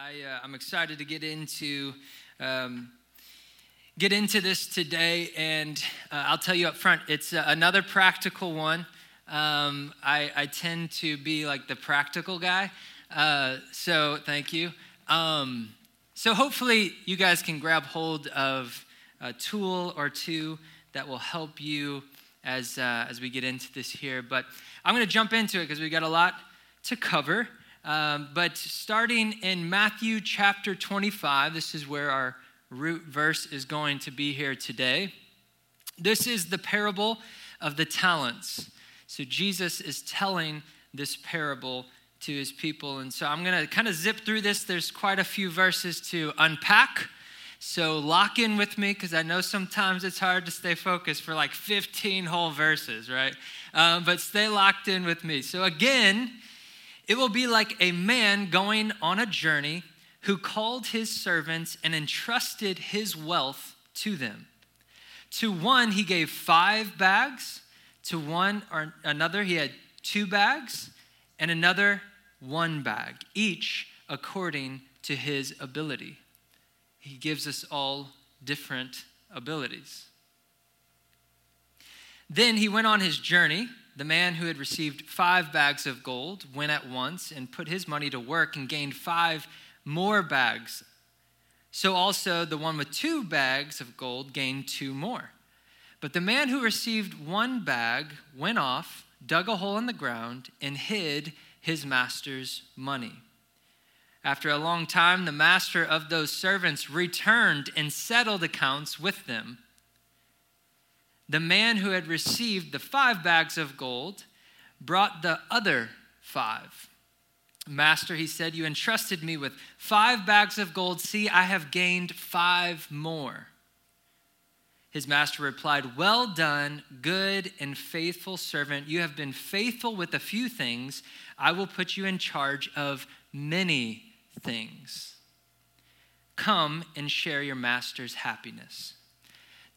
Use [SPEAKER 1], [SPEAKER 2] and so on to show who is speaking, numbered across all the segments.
[SPEAKER 1] I, uh, I'm excited to get into um, get into this today, and uh, I'll tell you up front, it's uh, another practical one. Um, I, I, tend to be like the practical guy, uh, so thank you. Um, so hopefully, you guys can grab hold of a tool or two that will help you as uh, as we get into this here. But I'm going to jump into it because we got a lot to cover. Um, but starting in Matthew chapter 25, this is where our root verse is going to be here today. This is the parable of the talents. So Jesus is telling this parable to his people. And so I'm going to kind of zip through this. There's quite a few verses to unpack. So lock in with me because I know sometimes it's hard to stay focused for like 15 whole verses, right? Um, but stay locked in with me. So again, it will be like a man going on a journey who called his servants and entrusted his wealth to them. To one, he gave five bags, to one or another, he had two bags, and another, one bag, each according to his ability. He gives us all different abilities. Then he went on his journey the man who had received five bags of gold went at once and put his money to work and gained five more bags. So also the one with two bags of gold gained two more. But the man who received one bag went off, dug a hole in the ground, and hid his master's money. After a long time, the master of those servants returned and settled accounts with them the man who had received the five bags of gold brought the other five. Master, he said, You entrusted me with five bags of gold. See, I have gained five more. His master replied, Well done, good and faithful servant. You have been faithful with a few things. I will put you in charge of many things. Come and share your master's happiness.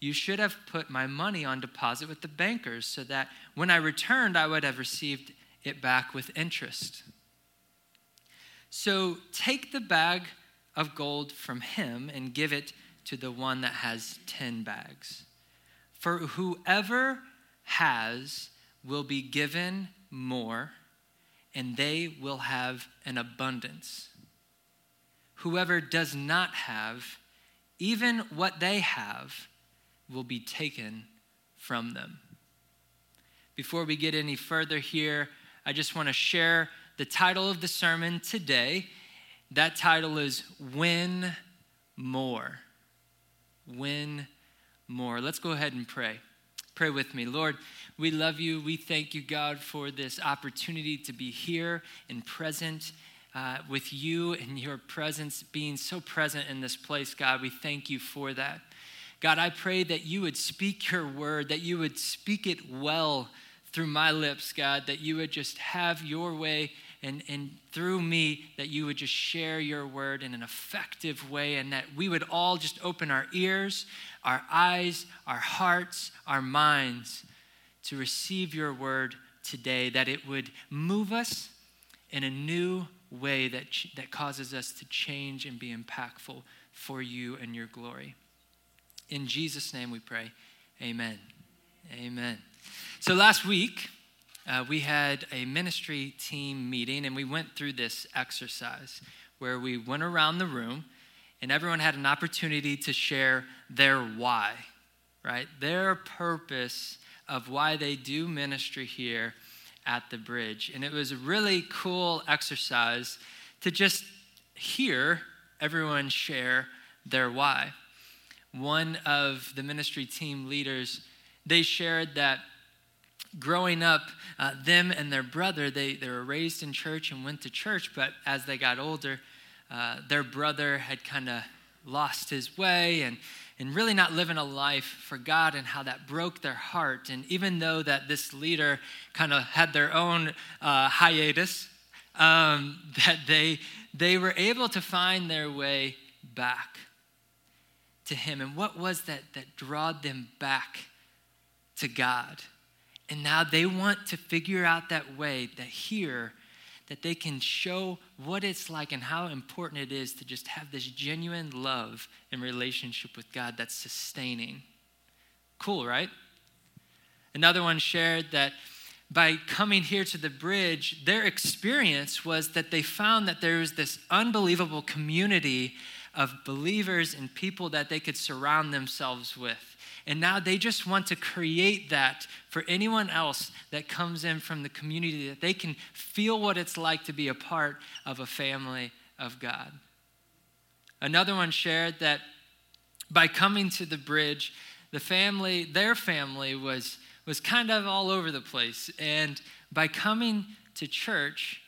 [SPEAKER 1] you should have put my money on deposit with the bankers so that when I returned, I would have received it back with interest. So take the bag of gold from him and give it to the one that has 10 bags. For whoever has will be given more, and they will have an abundance. Whoever does not have, even what they have, will be taken from them. Before we get any further here, I just want to share the title of the sermon today. That title is Win More. Win More. Let's go ahead and pray. Pray with me. Lord, we love you. We thank you, God, for this opportunity to be here and present uh, with you and your presence being so present in this place, God. We thank you for that. God, I pray that you would speak your word, that you would speak it well through my lips, God, that you would just have your way and, and through me, that you would just share your word in an effective way, and that we would all just open our ears, our eyes, our hearts, our minds to receive your word today, that it would move us in a new way that, that causes us to change and be impactful for you and your glory. In Jesus' name we pray. Amen. Amen. So last week, uh, we had a ministry team meeting and we went through this exercise where we went around the room and everyone had an opportunity to share their why, right? Their purpose of why they do ministry here at the bridge. And it was a really cool exercise to just hear everyone share their why. One of the ministry team leaders, they shared that growing up, uh, them and their brother, they, they were raised in church and went to church, but as they got older, uh, their brother had kind of lost his way and, and really not living a life for God and how that broke their heart. And even though that this leader kind of had their own uh, hiatus, um, that they, they were able to find their way back to him. And what was that that drawed them back to God? And now they want to figure out that way that here that they can show what it's like and how important it is to just have this genuine love and relationship with God that's sustaining. Cool, right? Another one shared that by coming here to the bridge, their experience was that they found that there was this unbelievable community of believers and people that they could surround themselves with. And now they just want to create that for anyone else that comes in from the community, that they can feel what it's like to be a part of a family of God. Another one shared that by coming to the bridge, the family, their family was, was kind of all over the place. And by coming to church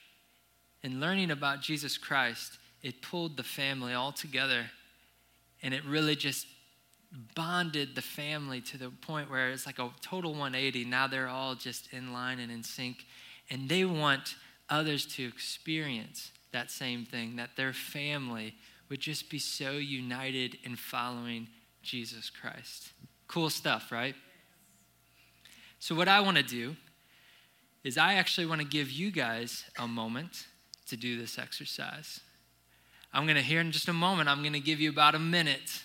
[SPEAKER 1] and learning about Jesus Christ, it pulled the family all together and it really just bonded the family to the point where it's like a total 180 now they're all just in line and in sync and they want others to experience that same thing that their family would just be so united in following jesus christ. Cool stuff right? So what i want to do is i actually want to give you guys a moment to do this exercise I'm going to, hear in just a moment, I'm going to give you about a minute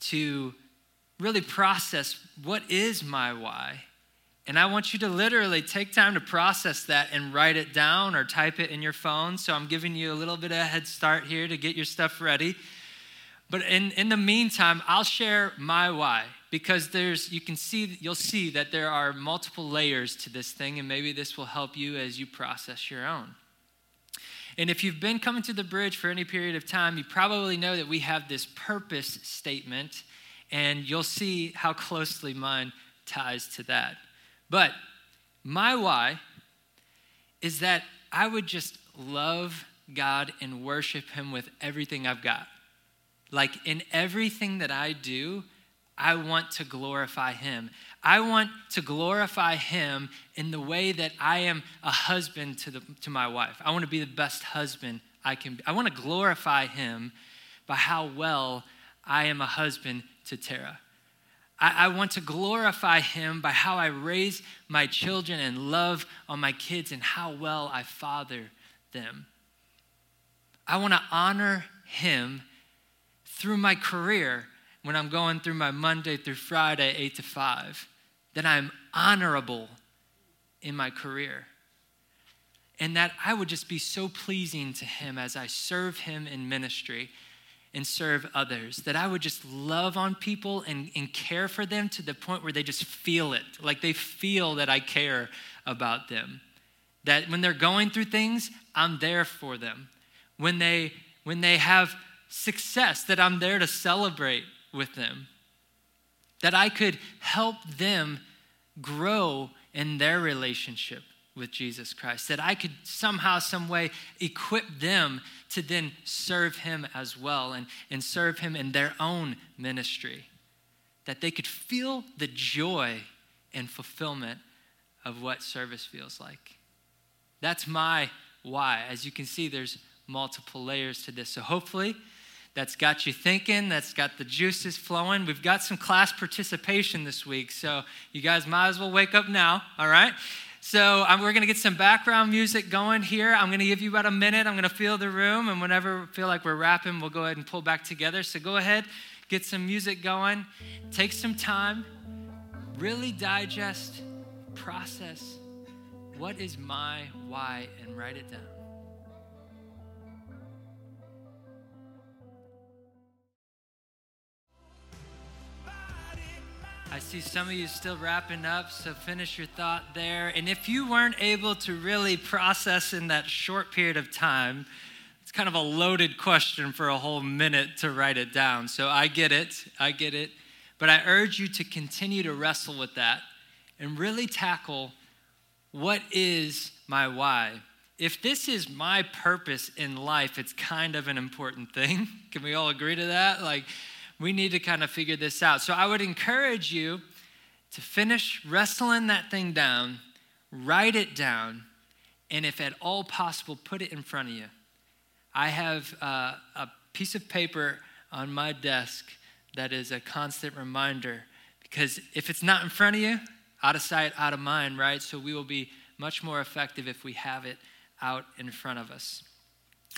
[SPEAKER 1] to really process what is my why. And I want you to literally take time to process that and write it down or type it in your phone. So I'm giving you a little bit of a head start here to get your stuff ready. But in, in the meantime, I'll share my why because there's you can see you'll see that there are multiple layers to this thing, and maybe this will help you as you process your own. And if you've been coming to the bridge for any period of time, you probably know that we have this purpose statement, and you'll see how closely mine ties to that. But my why is that I would just love God and worship Him with everything I've got. Like in everything that I do, I want to glorify Him. I want to glorify Him in the way that I am a husband to, the, to my wife. I want to be the best husband I can be. I want to glorify Him by how well I am a husband to Tara. I, I want to glorify Him by how I raise my children and love on my kids and how well I father them. I want to honor Him through my career when I'm going through my Monday through Friday, 8 to 5, that I'm honorable in my career. And that I would just be so pleasing to Him as I serve Him in ministry and serve others. That I would just love on people and, and care for them to the point where they just feel it. Like they feel that I care about them. That when they're going through things, I'm there for them. When they when they have success, that I'm there to celebrate with them, that I could help them grow in their relationship with Jesus Christ, that I could somehow, some way equip them to then serve Him as well and, and serve Him in their own ministry, that they could feel the joy and fulfillment of what service feels like. That's my why. As you can see, there's multiple layers to this. So hopefully, that's got you thinking, that's got the juices flowing. We've got some class participation this week, so you guys might as well wake up now, all right? So um, we're going to get some background music going here. I'm going to give you about a minute. I'm going to feel the room, and whenever we feel like we're wrapping, we'll go ahead and pull back together. So go ahead, get some music going, take some time, really digest, process what is my why, and write it down. See some of you still wrapping up, so finish your thought there. And if you weren't able to really process in that short period of time, it's kind of a loaded question for a whole minute to write it down. So I get it. I get it. But I urge you to continue to wrestle with that and really tackle what is my why? If this is my purpose in life, it's kind of an important thing. Can we all agree to that? Like, we need to kind of figure this out. So I would encourage you to finish wrestling that thing down, write it down, and if at all possible, put it in front of you. I have uh, a piece of paper on my desk that is a constant reminder because if it's not in front of you, out of sight, out of mind, right? So we will be much more effective if we have it out in front of us.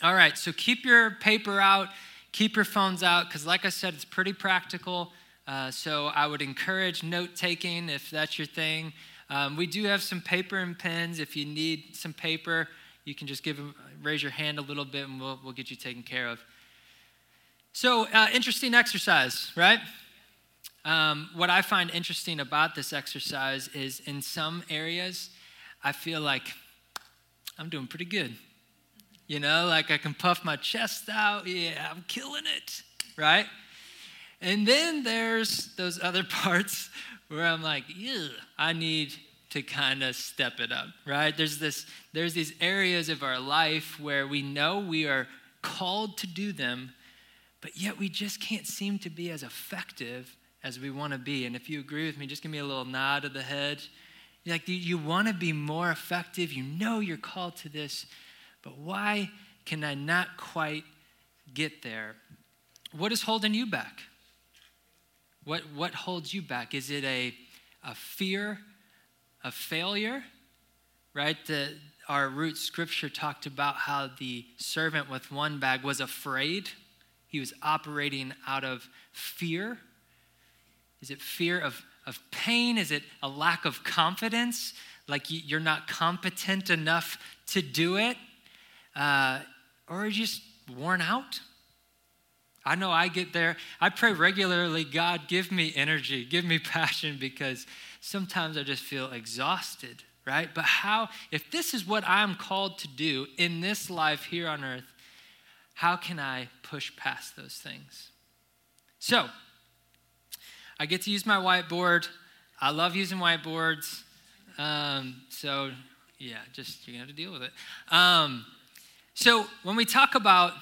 [SPEAKER 1] All right, so keep your paper out keep your phones out because, like I said, it's pretty practical. Uh, so I would encourage note taking if that's your thing. Um, we do have some paper and pens. If you need some paper, you can just give them, raise your hand a little bit, and we'll we'll get you taken care of. So uh, interesting exercise, right? Um, what I find interesting about this exercise is in some areas, I feel like I'm doing pretty good. You know, like I can puff my chest out. Yeah, I'm killing it, right? And then there's those other parts where I'm like, yeah, I need to kind of step it up, right? There's this, there's these areas of our life where we know we are called to do them, but yet we just can't seem to be as effective as we want to be. And if you agree with me, just give me a little nod of the head. Like you want to be more effective. You know you're called to this, but why can I not quite get there? What is holding you back? What, what holds you back? Is it a, a fear of failure? Right? The, our root scripture talked about how the servant with one bag was afraid. He was operating out of fear. Is it fear of, of pain? Is it a lack of confidence? Like you're not competent enough to do it? Uh, or just worn out. I know I get there. I pray regularly, God, give me energy, give me passion, because sometimes I just feel exhausted, right? But how, if this is what I'm called to do in this life here on earth, how can I push past those things? So, I get to use my whiteboard. I love using whiteboards. Um, so, yeah, just you're to have to deal with it. Um, so, when we talk about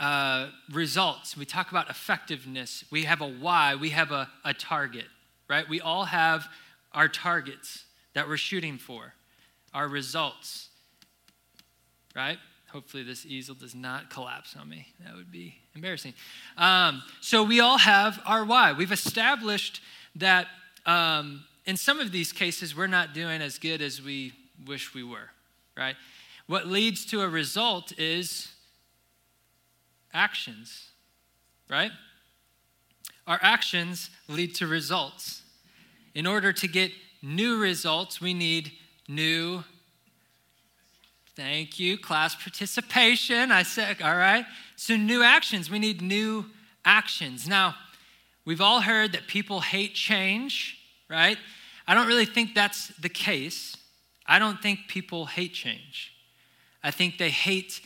[SPEAKER 1] uh, results, we talk about effectiveness, we have a why, we have a, a target, right? We all have our targets that we're shooting for, our results, right? Hopefully, this easel does not collapse on me. That would be embarrassing. Um, so, we all have our why. We've established that um, in some of these cases, we're not doing as good as we wish we were, right? What leads to a result is actions, right? Our actions lead to results. In order to get new results, we need new. Thank you, class participation. I said, all right. So, new actions. We need new actions. Now, we've all heard that people hate change, right? I don't really think that's the case. I don't think people hate change. I think they hate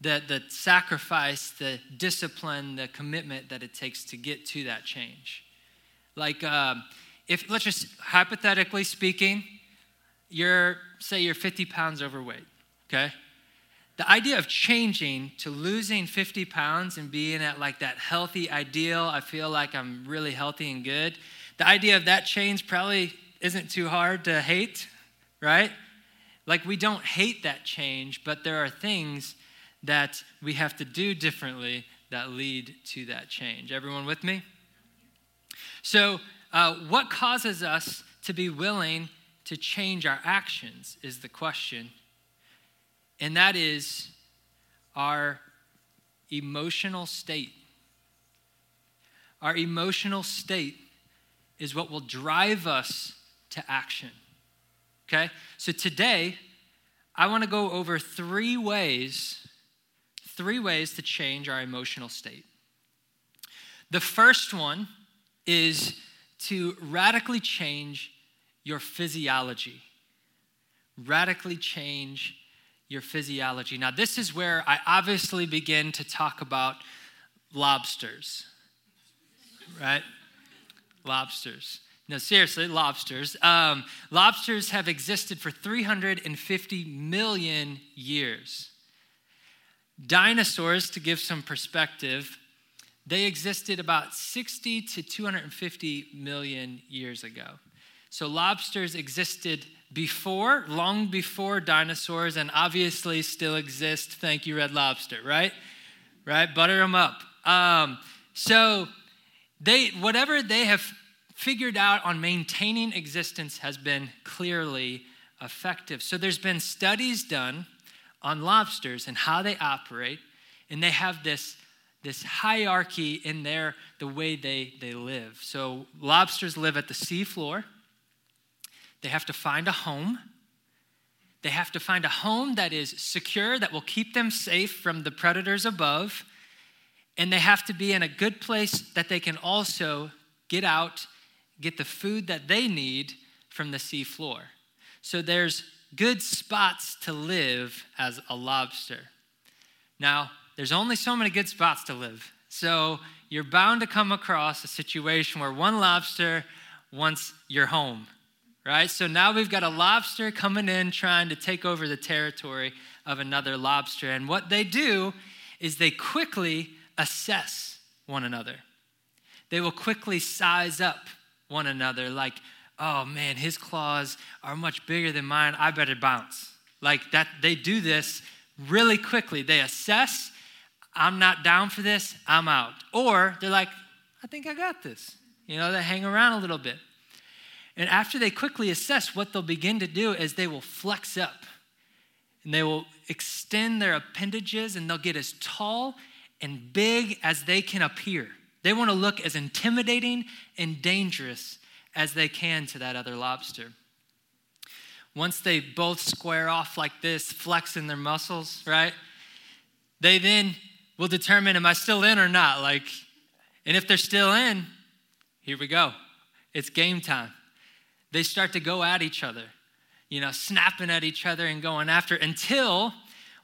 [SPEAKER 1] the, the sacrifice, the discipline, the commitment that it takes to get to that change. Like, um, if, let's just hypothetically speaking, you're, say, you're 50 pounds overweight, okay? The idea of changing to losing 50 pounds and being at like that healthy ideal, I feel like I'm really healthy and good. The idea of that change probably isn't too hard to hate, right? Like, we don't hate that change, but there are things that we have to do differently that lead to that change. Everyone with me? So, uh, what causes us to be willing to change our actions is the question. And that is our emotional state. Our emotional state is what will drive us to action. Okay? So today, I want to go over three ways, three ways to change our emotional state. The first one is to radically change your physiology. Radically change your physiology. Now, this is where I obviously begin to talk about lobsters, right? Lobsters. No, seriously, lobsters. Um, lobsters have existed for 350 million years. Dinosaurs, to give some perspective, they existed about 60 to 250 million years ago. So lobsters existed before, long before dinosaurs, and obviously still exist. Thank you, Red Lobster, right? Right? Butter them up. Um, so they, whatever they have figured out on maintaining existence has been clearly effective. So there's been studies done on lobsters and how they operate, and they have this this hierarchy in their the way they they live. So lobsters live at the seafloor. They have to find a home. They have to find a home that is secure, that will keep them safe from the predators above. And they have to be in a good place that they can also get out, get the food that they need from the sea floor. So there's good spots to live as a lobster. Now, there's only so many good spots to live. So you're bound to come across a situation where one lobster wants your home right? So now we've got a lobster coming in trying to take over the territory of another lobster. And what they do is they quickly assess one another. They will quickly size up one another, like, oh man, his claws are much bigger than mine. I better bounce. Like that, they do this really quickly. They assess, I'm not down for this, I'm out. Or they're like, I think I got this. You know, they hang around a little bit. And after they quickly assess, what they'll begin to do is they will flex up and they will extend their appendages and they'll get as tall and big as they can appear. They want to look as intimidating and dangerous as they can to that other lobster. Once they both square off like this, flexing their muscles, right? They then will determine am I still in or not? Like, and if they're still in, here we go. It's game time they start to go at each other, you know, snapping at each other and going after until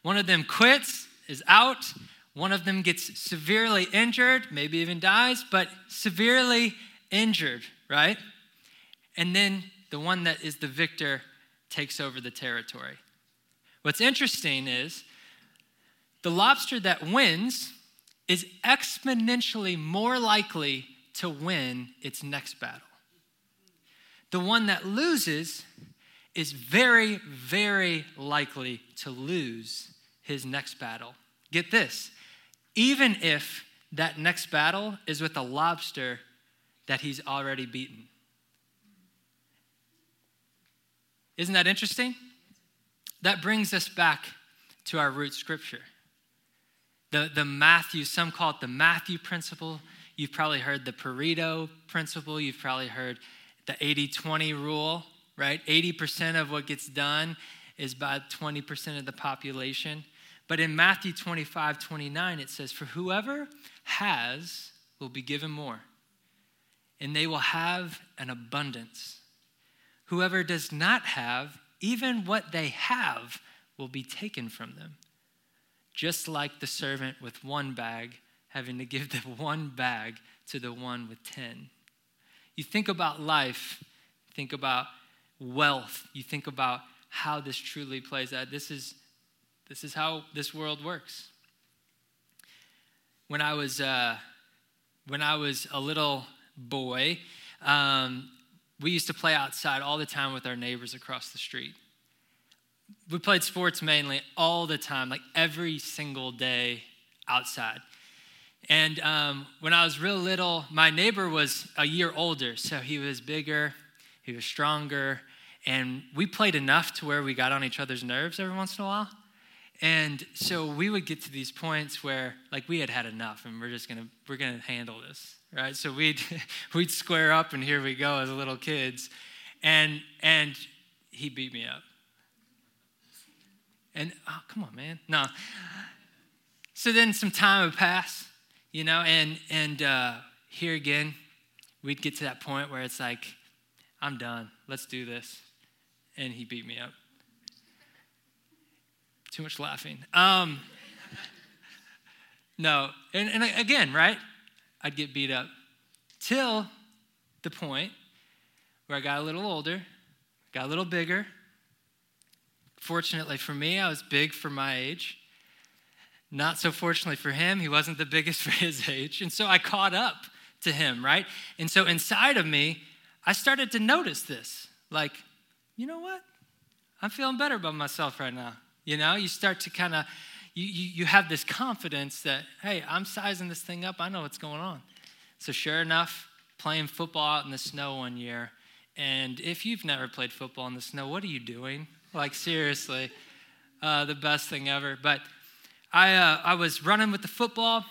[SPEAKER 1] one of them quits, is out, one of them gets severely injured, maybe even dies, but severely injured, right? And then the one that is the victor takes over the territory. What's interesting is the lobster that wins is exponentially more likely to win its next battle. The one that loses is very, very likely to lose his next battle. Get this even if that next battle is with a lobster that he's already beaten. Isn't that interesting? That brings us back to our root scripture. The, the Matthew, some call it the Matthew principle. You've probably heard the Pareto principle. You've probably heard the 80 20 rule, right? 80% of what gets done is by 20% of the population. But in Matthew 25 29, it says, For whoever has will be given more, and they will have an abundance. Whoever does not have, even what they have, will be taken from them. Just like the servant with one bag having to give the one bag to the one with 10. You think about life, think about wealth, you think about how this truly plays out. This is, this is how this world works. When I was, uh, when I was a little boy, um, we used to play outside all the time with our neighbors across the street. We played sports mainly all the time, like every single day outside. And um, when I was real little, my neighbor was a year older, so he was bigger, he was stronger, and we played enough to where we got on each other's nerves every once in a while. And so we would get to these points where, like, we had had enough, and we're just gonna we're gonna handle this, right? So we'd we'd square up, and here we go as little kids, and and he beat me up. And oh, come on, man, no. So then some time would pass, you know, and and uh, here again, we'd get to that point where it's like, I'm done. Let's do this. And he beat me up. Too much laughing. Um, no, and, and again, right? I'd get beat up till the point where I got a little older, got a little bigger. Fortunately for me, I was big for my age. Not so fortunately for him, he wasn't the biggest for his age. And so I caught up to him, right? And so inside of me, I started to notice this. Like, you know what? I'm feeling better about myself right now. You know, you start to kind of, you, you, you have this confidence that, hey, I'm sizing this thing up. I know what's going on. So, sure enough, playing football out in the snow one year. And if you've never played football in the snow, what are you doing? Like, seriously, uh, the best thing ever. But I, uh, I was running with the football,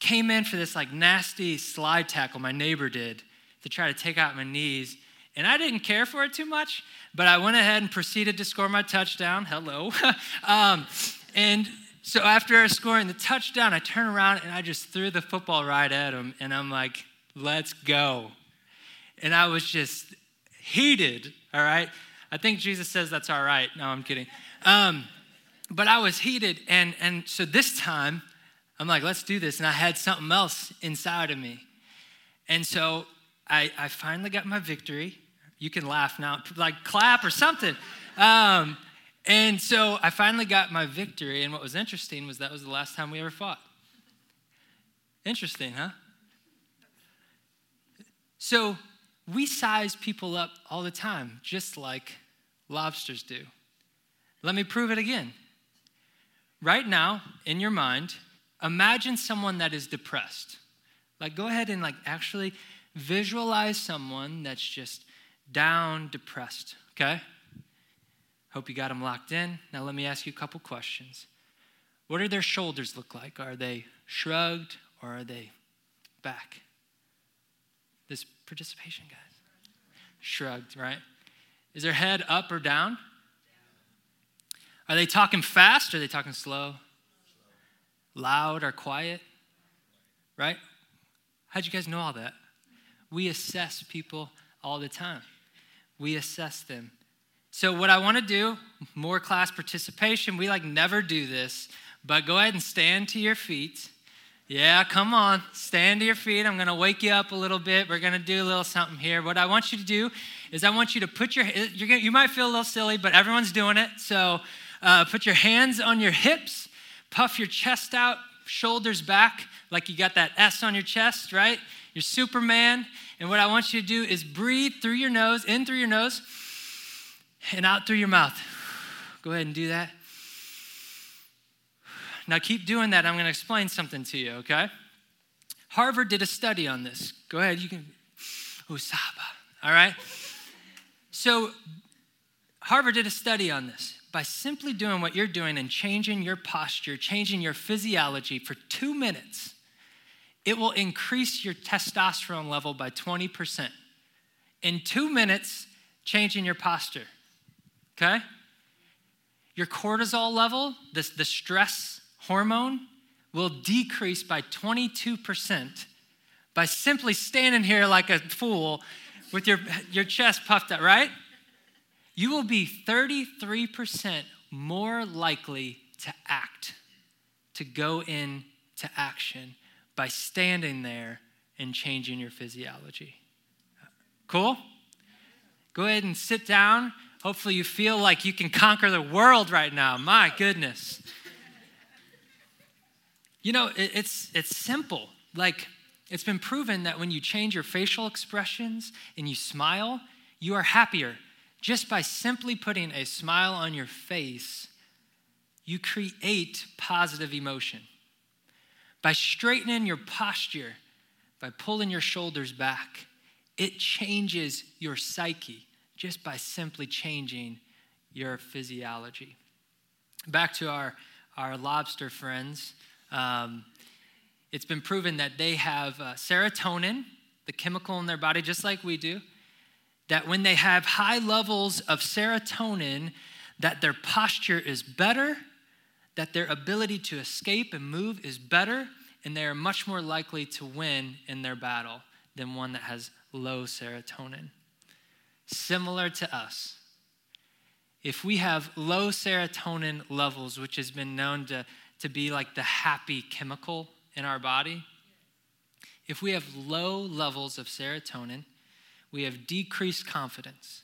[SPEAKER 1] came in for this like nasty slide tackle my neighbor did to try to take out my knees. And I didn't care for it too much, but I went ahead and proceeded to score my touchdown. Hello. um, and so after scoring the touchdown, I turn around and I just threw the football right at him. And I'm like, let's go. And I was just heated, all right? I think Jesus says that's all right. No, I'm kidding. Um, but I was heated. And, and so this time, I'm like, let's do this. And I had something else inside of me. And so I, I finally got my victory. You can laugh now, like clap or something. Um, and so I finally got my victory. And what was interesting was that was the last time we ever fought. Interesting, huh? So we size people up all the time, just like lobsters do. Let me prove it again. Right now, in your mind, imagine someone that is depressed. Like, go ahead and like actually visualize someone that's just down, depressed, okay? Hope you got them locked in. Now, let me ask you a couple questions. What do their shoulders look like? Are they shrugged or are they back? This participation, guys. Shrugged, right? Is their head up or down? Are they talking fast or are they talking slow? Loud or quiet? Right? How'd you guys know all that? We assess people all the time. We assess them. So, what I want to do, more class participation, we like never do this, but go ahead and stand to your feet. Yeah, come on, stand to your feet. I'm going to wake you up a little bit. We're going to do a little something here. What I want you to do is I want you to put your, you're gonna, you might feel a little silly, but everyone's doing it. So, uh, put your hands on your hips, puff your chest out, shoulders back, like you got that S on your chest, right? You're Superman. And what I want you to do is breathe through your nose, in through your nose, and out through your mouth. Go ahead and do that. Now keep doing that. I'm going to explain something to you, okay? Harvard did a study on this. Go ahead, you can. Usaba. All right? So, Harvard did a study on this by simply doing what you're doing and changing your posture, changing your physiology for two minutes, it will increase your testosterone level by 20%. In two minutes, changing your posture. Okay? Your cortisol level, this, the stress hormone, will decrease by 22% by simply standing here like a fool with your, your chest puffed out, right? you will be 33% more likely to act, to go into action by standing there and changing your physiology. Cool? Go ahead and sit down. Hopefully, you feel like you can conquer the world right now. My goodness. You know, it's, it's simple. Like, it's been proven that when you change your facial expressions and you smile, you are happier just by simply putting a smile on your face, you create positive emotion. By straightening your posture, by pulling your shoulders back, it changes your psyche just by simply changing your physiology. Back to our, our lobster friends, um, it's been proven that they have uh, serotonin, the chemical in their body, just like we do that when they have high levels of serotonin, that their posture is better, that their ability to escape and move is better, and they are much more likely to win in their battle. than one that has low serotonin. Similar to us, if we have low serotonin levels, which has been known to, to be like the happy chemical in our body, if we have low levels of serotonin, we have decreased confidence,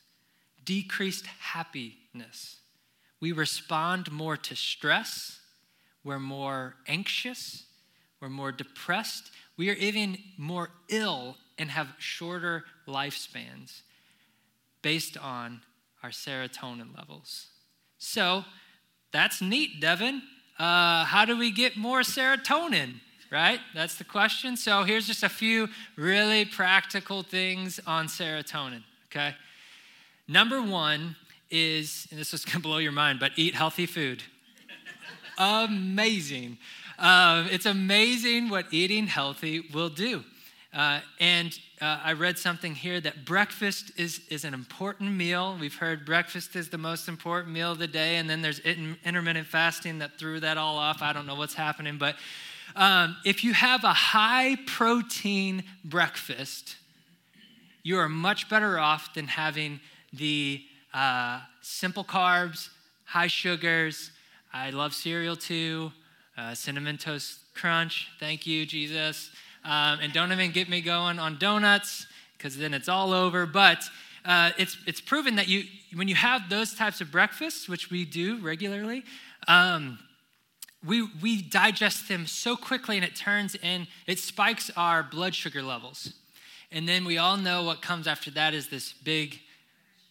[SPEAKER 1] decreased happiness. We respond more to stress, we're more anxious, we're more depressed, we are even more ill and have shorter lifespans based on our serotonin levels. So that's neat, Devin. Uh, how do we get more serotonin? Right? That's the question. So here's just a few really practical things on serotonin, okay? Number one is, and this is gonna blow your mind, but eat healthy food. amazing. Um, it's amazing what eating healthy will do. Uh, and uh, I read something here that breakfast is, is an important meal. We've heard breakfast is the most important meal of the day, and then there's intermittent fasting that threw that all off. I don't know what's happening, but um, if you have a high protein breakfast, you are much better off than having the uh, simple carbs, high sugars. I love cereal too, uh, cinnamon toast crunch. Thank you, Jesus. Um, and don't even get me going on donuts because then it's all over. But uh, it's, it's proven that you, when you have those types of breakfasts, which we do regularly, um, we, we digest them so quickly and it turns in, it spikes our blood sugar levels. And then we all know what comes after that is this big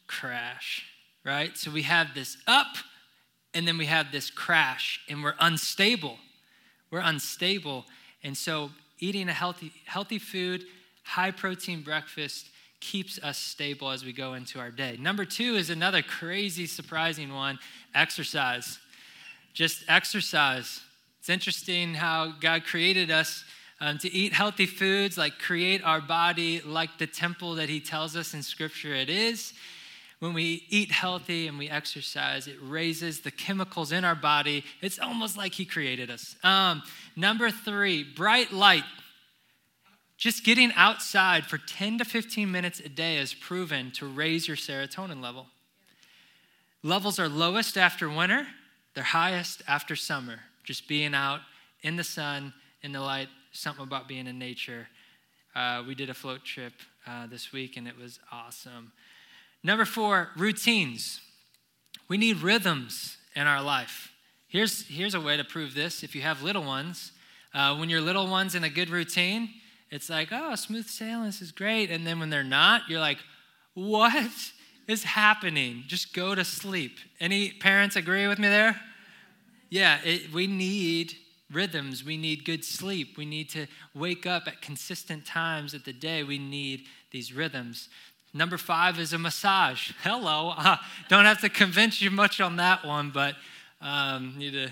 [SPEAKER 1] crash, right? So we have this up and then we have this crash and we're unstable. We're unstable. And so eating a healthy, healthy food, high protein breakfast keeps us stable as we go into our day. Number two is another crazy, surprising one exercise. Just exercise. It's interesting how God created us um, to eat healthy foods, like create our body like the temple that He tells us in Scripture it is. When we eat healthy and we exercise, it raises the chemicals in our body. It's almost like He created us. Um, number three, bright light. Just getting outside for 10 to 15 minutes a day is proven to raise your serotonin level. Levels are lowest after winter, they're highest after summer. Just being out in the sun, in the light, something about being in nature. Uh, we did a float trip uh, this week and it was awesome. Number four, routines. We need rhythms in our life. Here's, here's a way to prove this. If you have little ones, uh, when your little one's in a good routine, it's like, oh, smooth sailing, this is great. And then when they're not, you're like, what is happening? Just go to sleep. Any parents agree with me there? Yeah, it, we need rhythms. We need good sleep. We need to wake up at consistent times of the day. We need these rhythms. Number five is a massage. Hello. Don't have to convince you much on that one, but um, need to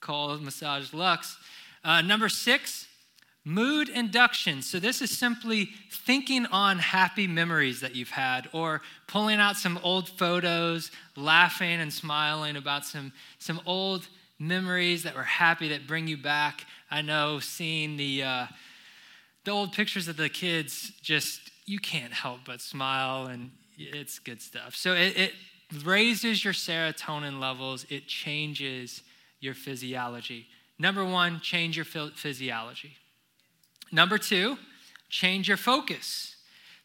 [SPEAKER 1] call Massage Lux. Uh, number six, mood induction. So, this is simply thinking on happy memories that you've had or pulling out some old photos, laughing and smiling about some, some old memories that were happy that bring you back. I know seeing the, uh, the old pictures of the kids just you can't help but smile, and it's good stuff. So it, it raises your serotonin levels, it changes your physiology. Number one, change your physiology. Number two, change your focus.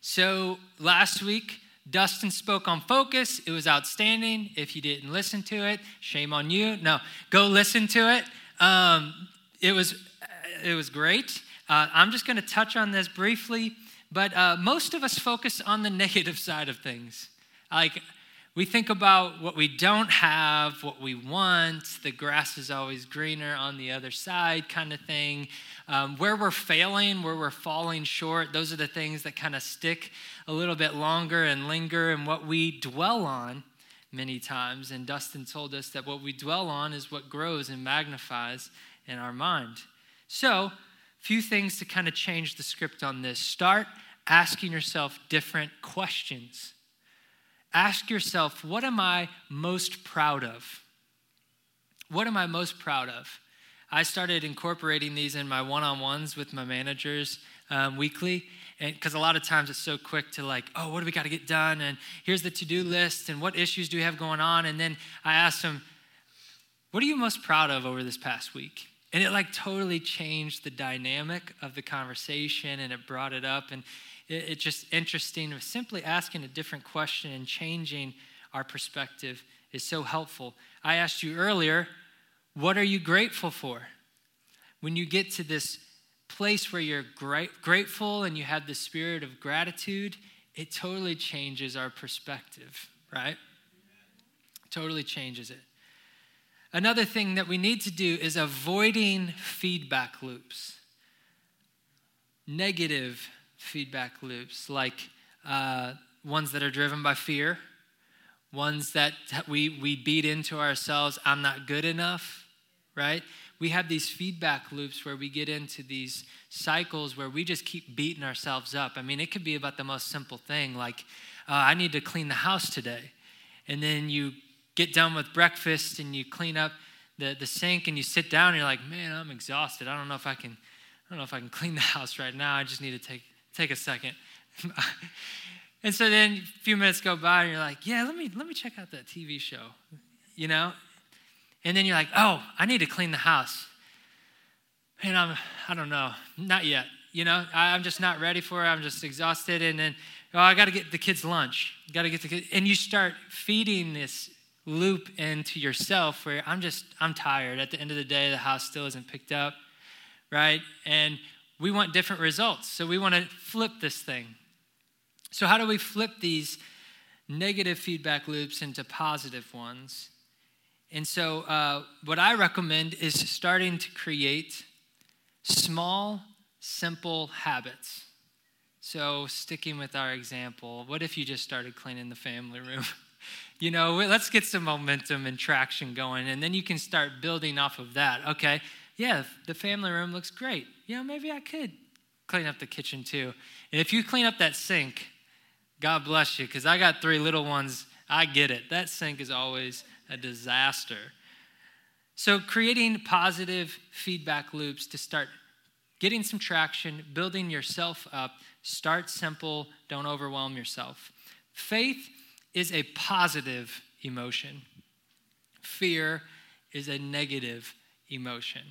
[SPEAKER 1] So last week, Dustin spoke on focus. It was outstanding. If you didn't listen to it, shame on you. No, go listen to it. Um, it was it was great. Uh, I'm just going to touch on this briefly. But uh, most of us focus on the negative side of things. Like, we think about what we don't have, what we want, the grass is always greener on the other side kind of thing. Um, where we're failing, where we're falling short, those are the things that kind of stick a little bit longer and linger, and what we dwell on many times. And Dustin told us that what we dwell on is what grows and magnifies in our mind. So, few things to kind of change the script on this. Start asking yourself different questions. Ask yourself, what am I most proud of? What am I most proud of? I started incorporating these in my one on ones with my managers um, weekly. because a lot of times it's so quick to like, oh, what do we got to get done? And here's the to do list, and what issues do we have going on? And then I asked him, what are you most proud of over this past week? And it like totally changed the dynamic of the conversation and it brought it up. And it, it's just interesting. Simply asking a different question and changing our perspective is so helpful. I asked you earlier, what are you grateful for? When you get to this place where you're great, grateful and you have the spirit of gratitude, it totally changes our perspective, right? Totally changes it. Another thing that we need to do is avoiding feedback loops, negative feedback loops, like uh, ones that are driven by fear, ones that we, we beat into ourselves, I'm not good enough, right? We have these feedback loops where we get into these cycles where we just keep beating ourselves up. I mean, it could be about the most simple thing, like, uh, I need to clean the house today. And then you get done with breakfast and you clean up the, the sink and you sit down and you're like, man, I'm exhausted. I don't know if I can, I don't know if I can clean the house right now. I just need to take, take a second. and so then a few minutes go by and you're like, yeah, let me, let me check out that TV show, you know? And then you're like, oh, I need to clean the house. And I'm, I don't know, not yet. You know, I'm just not ready for it. I'm just exhausted. And then, oh, I got to get the kids lunch. Got to get the kids. And you start feeding this loop into yourself where I'm just, I'm tired. At the end of the day, the house still isn't picked up, right? And we want different results. So we want to flip this thing. So, how do we flip these negative feedback loops into positive ones? And so, uh, what I recommend is starting to create small, simple habits. So, sticking with our example, what if you just started cleaning the family room? you know, let's get some momentum and traction going, and then you can start building off of that. Okay, yeah, the family room looks great. You know, maybe I could clean up the kitchen too. And if you clean up that sink, God bless you, because I got three little ones. I get it. That sink is always a disaster. So, creating positive feedback loops to start getting some traction, building yourself up. Start simple, don't overwhelm yourself. Faith is a positive emotion, fear is a negative emotion.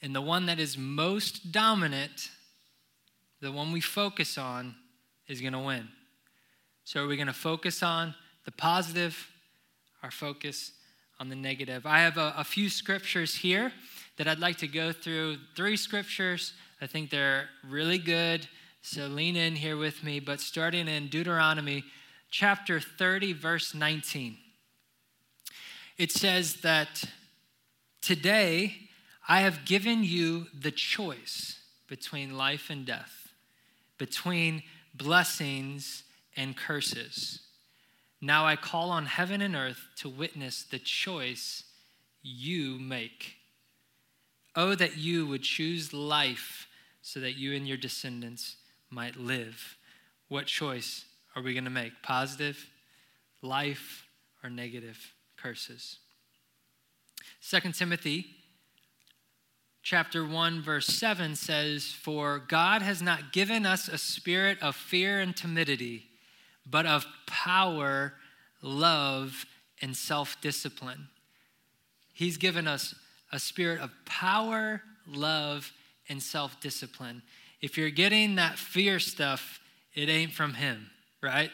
[SPEAKER 1] And the one that is most dominant, the one we focus on, is going to win. So, are we going to focus on the positive, our focus on the negative? I have a, a few scriptures here that I'd like to go through. Three scriptures. I think they're really good. So, lean in here with me. But starting in Deuteronomy chapter 30, verse 19. It says that today I have given you the choice between life and death, between blessings and curses. Now I call on heaven and earth to witness the choice you make. Oh, that you would choose life so that you and your descendants might live. What choice are we going to make? Positive, life, or negative curses? 2 Timothy chapter 1 verse 7 says for God has not given us a spirit of fear and timidity but of power, love and self-discipline. He's given us a spirit of power, love and self-discipline. If you're getting that fear stuff, it ain't from him right?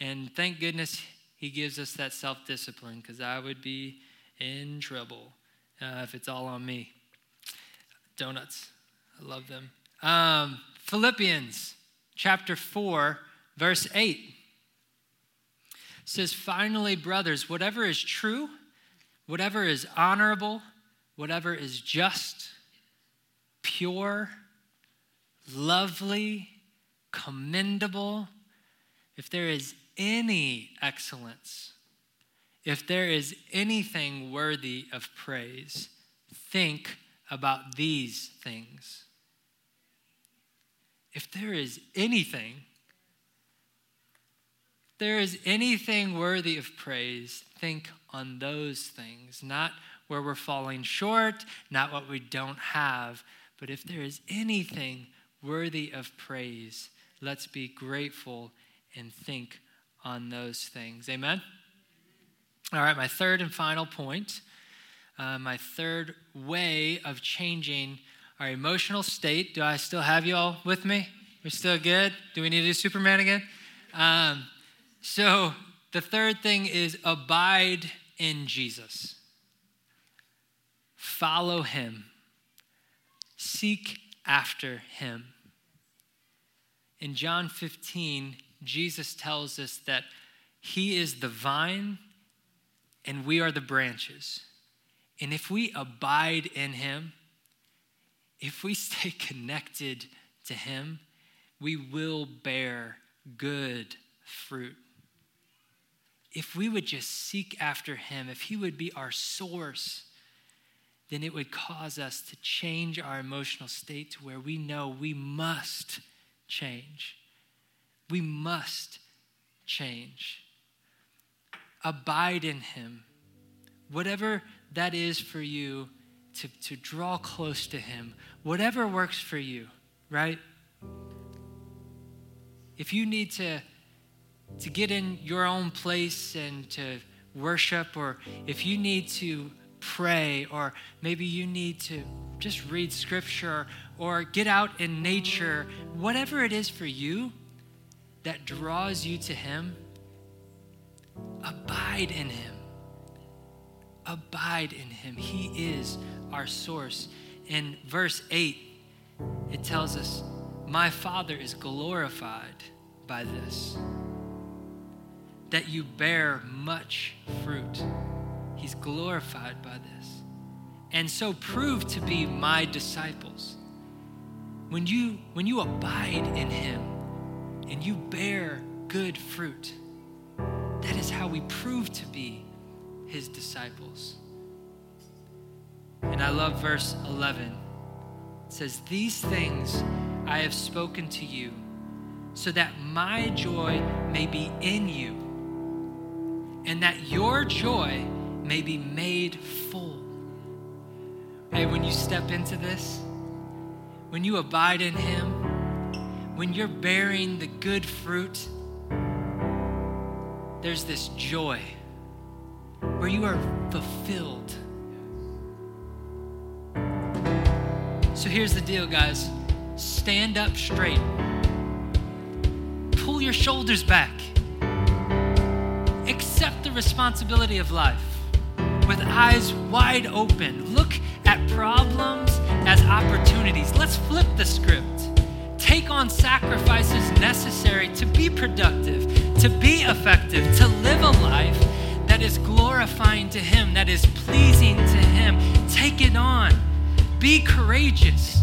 [SPEAKER 1] And thank goodness he gives us that self discipline because I would be in trouble uh, if it's all on me. Donuts, I love them. Um, Philippians chapter 4, verse 8 says, Finally, brothers, whatever is true, whatever is honorable, whatever is just, pure, lovely, commendable, if there is any excellence, if there is anything worthy of praise, think about these things. If there is anything, if there is anything worthy of praise, think on those things, not where we're falling short, not what we don't have, but if there is anything worthy of praise. Let's be grateful and think on those things. Amen? All right, my third and final point, uh, my third way of changing our emotional state. Do I still have you all with me? We're still good? Do we need to do Superman again? Um, so, the third thing is abide in Jesus. Follow him. Seek after him. In John 15, Jesus tells us that he is the vine and we are the branches. And if we abide in him, if we stay connected to him, we will bear good fruit. If we would just seek after him, if he would be our source, then it would cause us to change our emotional state to where we know we must change. We must change. Abide in him. Whatever that is for you to, to draw close to him, whatever works for you, right? If you need to, to get in your own place and to worship, or if you need to pray, or maybe you need to just read scripture or get out in nature, whatever it is for you that draws you to Him, abide in Him. Abide in Him. He is our source. In verse 8, it tells us, My Father is glorified by this, that you bear much fruit. He's glorified by this. And so prove to be my disciples. When you, when you abide in him and you bear good fruit, that is how we prove to be his disciples. And I love verse 11. It says, These things I have spoken to you, so that my joy may be in you, and that your joy may be made full. Hey, when you step into this, when you abide in Him, when you're bearing the good fruit, there's this joy where you are fulfilled. So here's the deal, guys stand up straight, pull your shoulders back, accept the responsibility of life with eyes wide open. Look at problems as opportunities. Let's flip the script. Take on sacrifices necessary to be productive, to be effective, to live a life that is glorifying to Him, that is pleasing to Him. Take it on. Be courageous.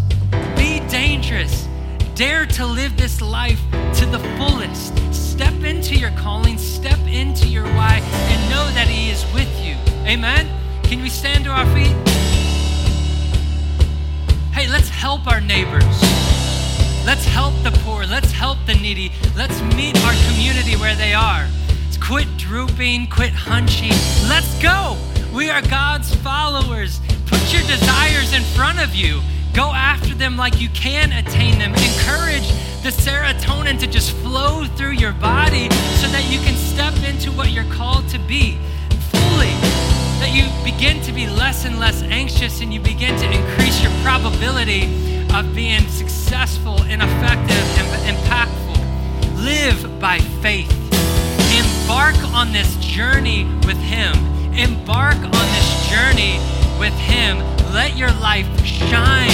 [SPEAKER 1] Be dangerous. Dare to live this life to the fullest. Step into your calling, step into your why, and know that He is with you. Amen? Can we stand to our feet? Hey, let's help our neighbors. Let's help the poor. Let's help the needy. Let's meet our community where they are. Let's quit drooping, quit hunching. Let's go. We are God's followers. Put your desires in front of you. Go after them like you can attain them. Encourage the serotonin to just flow through your body so that you can step into what you're called to be that you begin to be less and less anxious and you begin to increase your probability of being successful and effective and impactful. Live by faith. Embark on this journey with Him. Embark on this journey with Him. Let your life shine.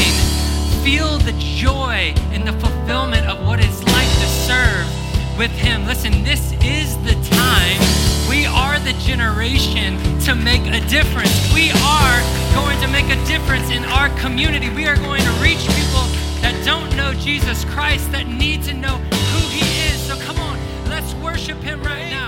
[SPEAKER 1] Feel the joy and the fulfillment of what it's like to serve with Him. Listen, this is the time we are the generation to make a difference. We are going to make a difference in our community. We are going to reach people that don't know Jesus Christ, that need to know who He is. So come on, let's worship Him right now.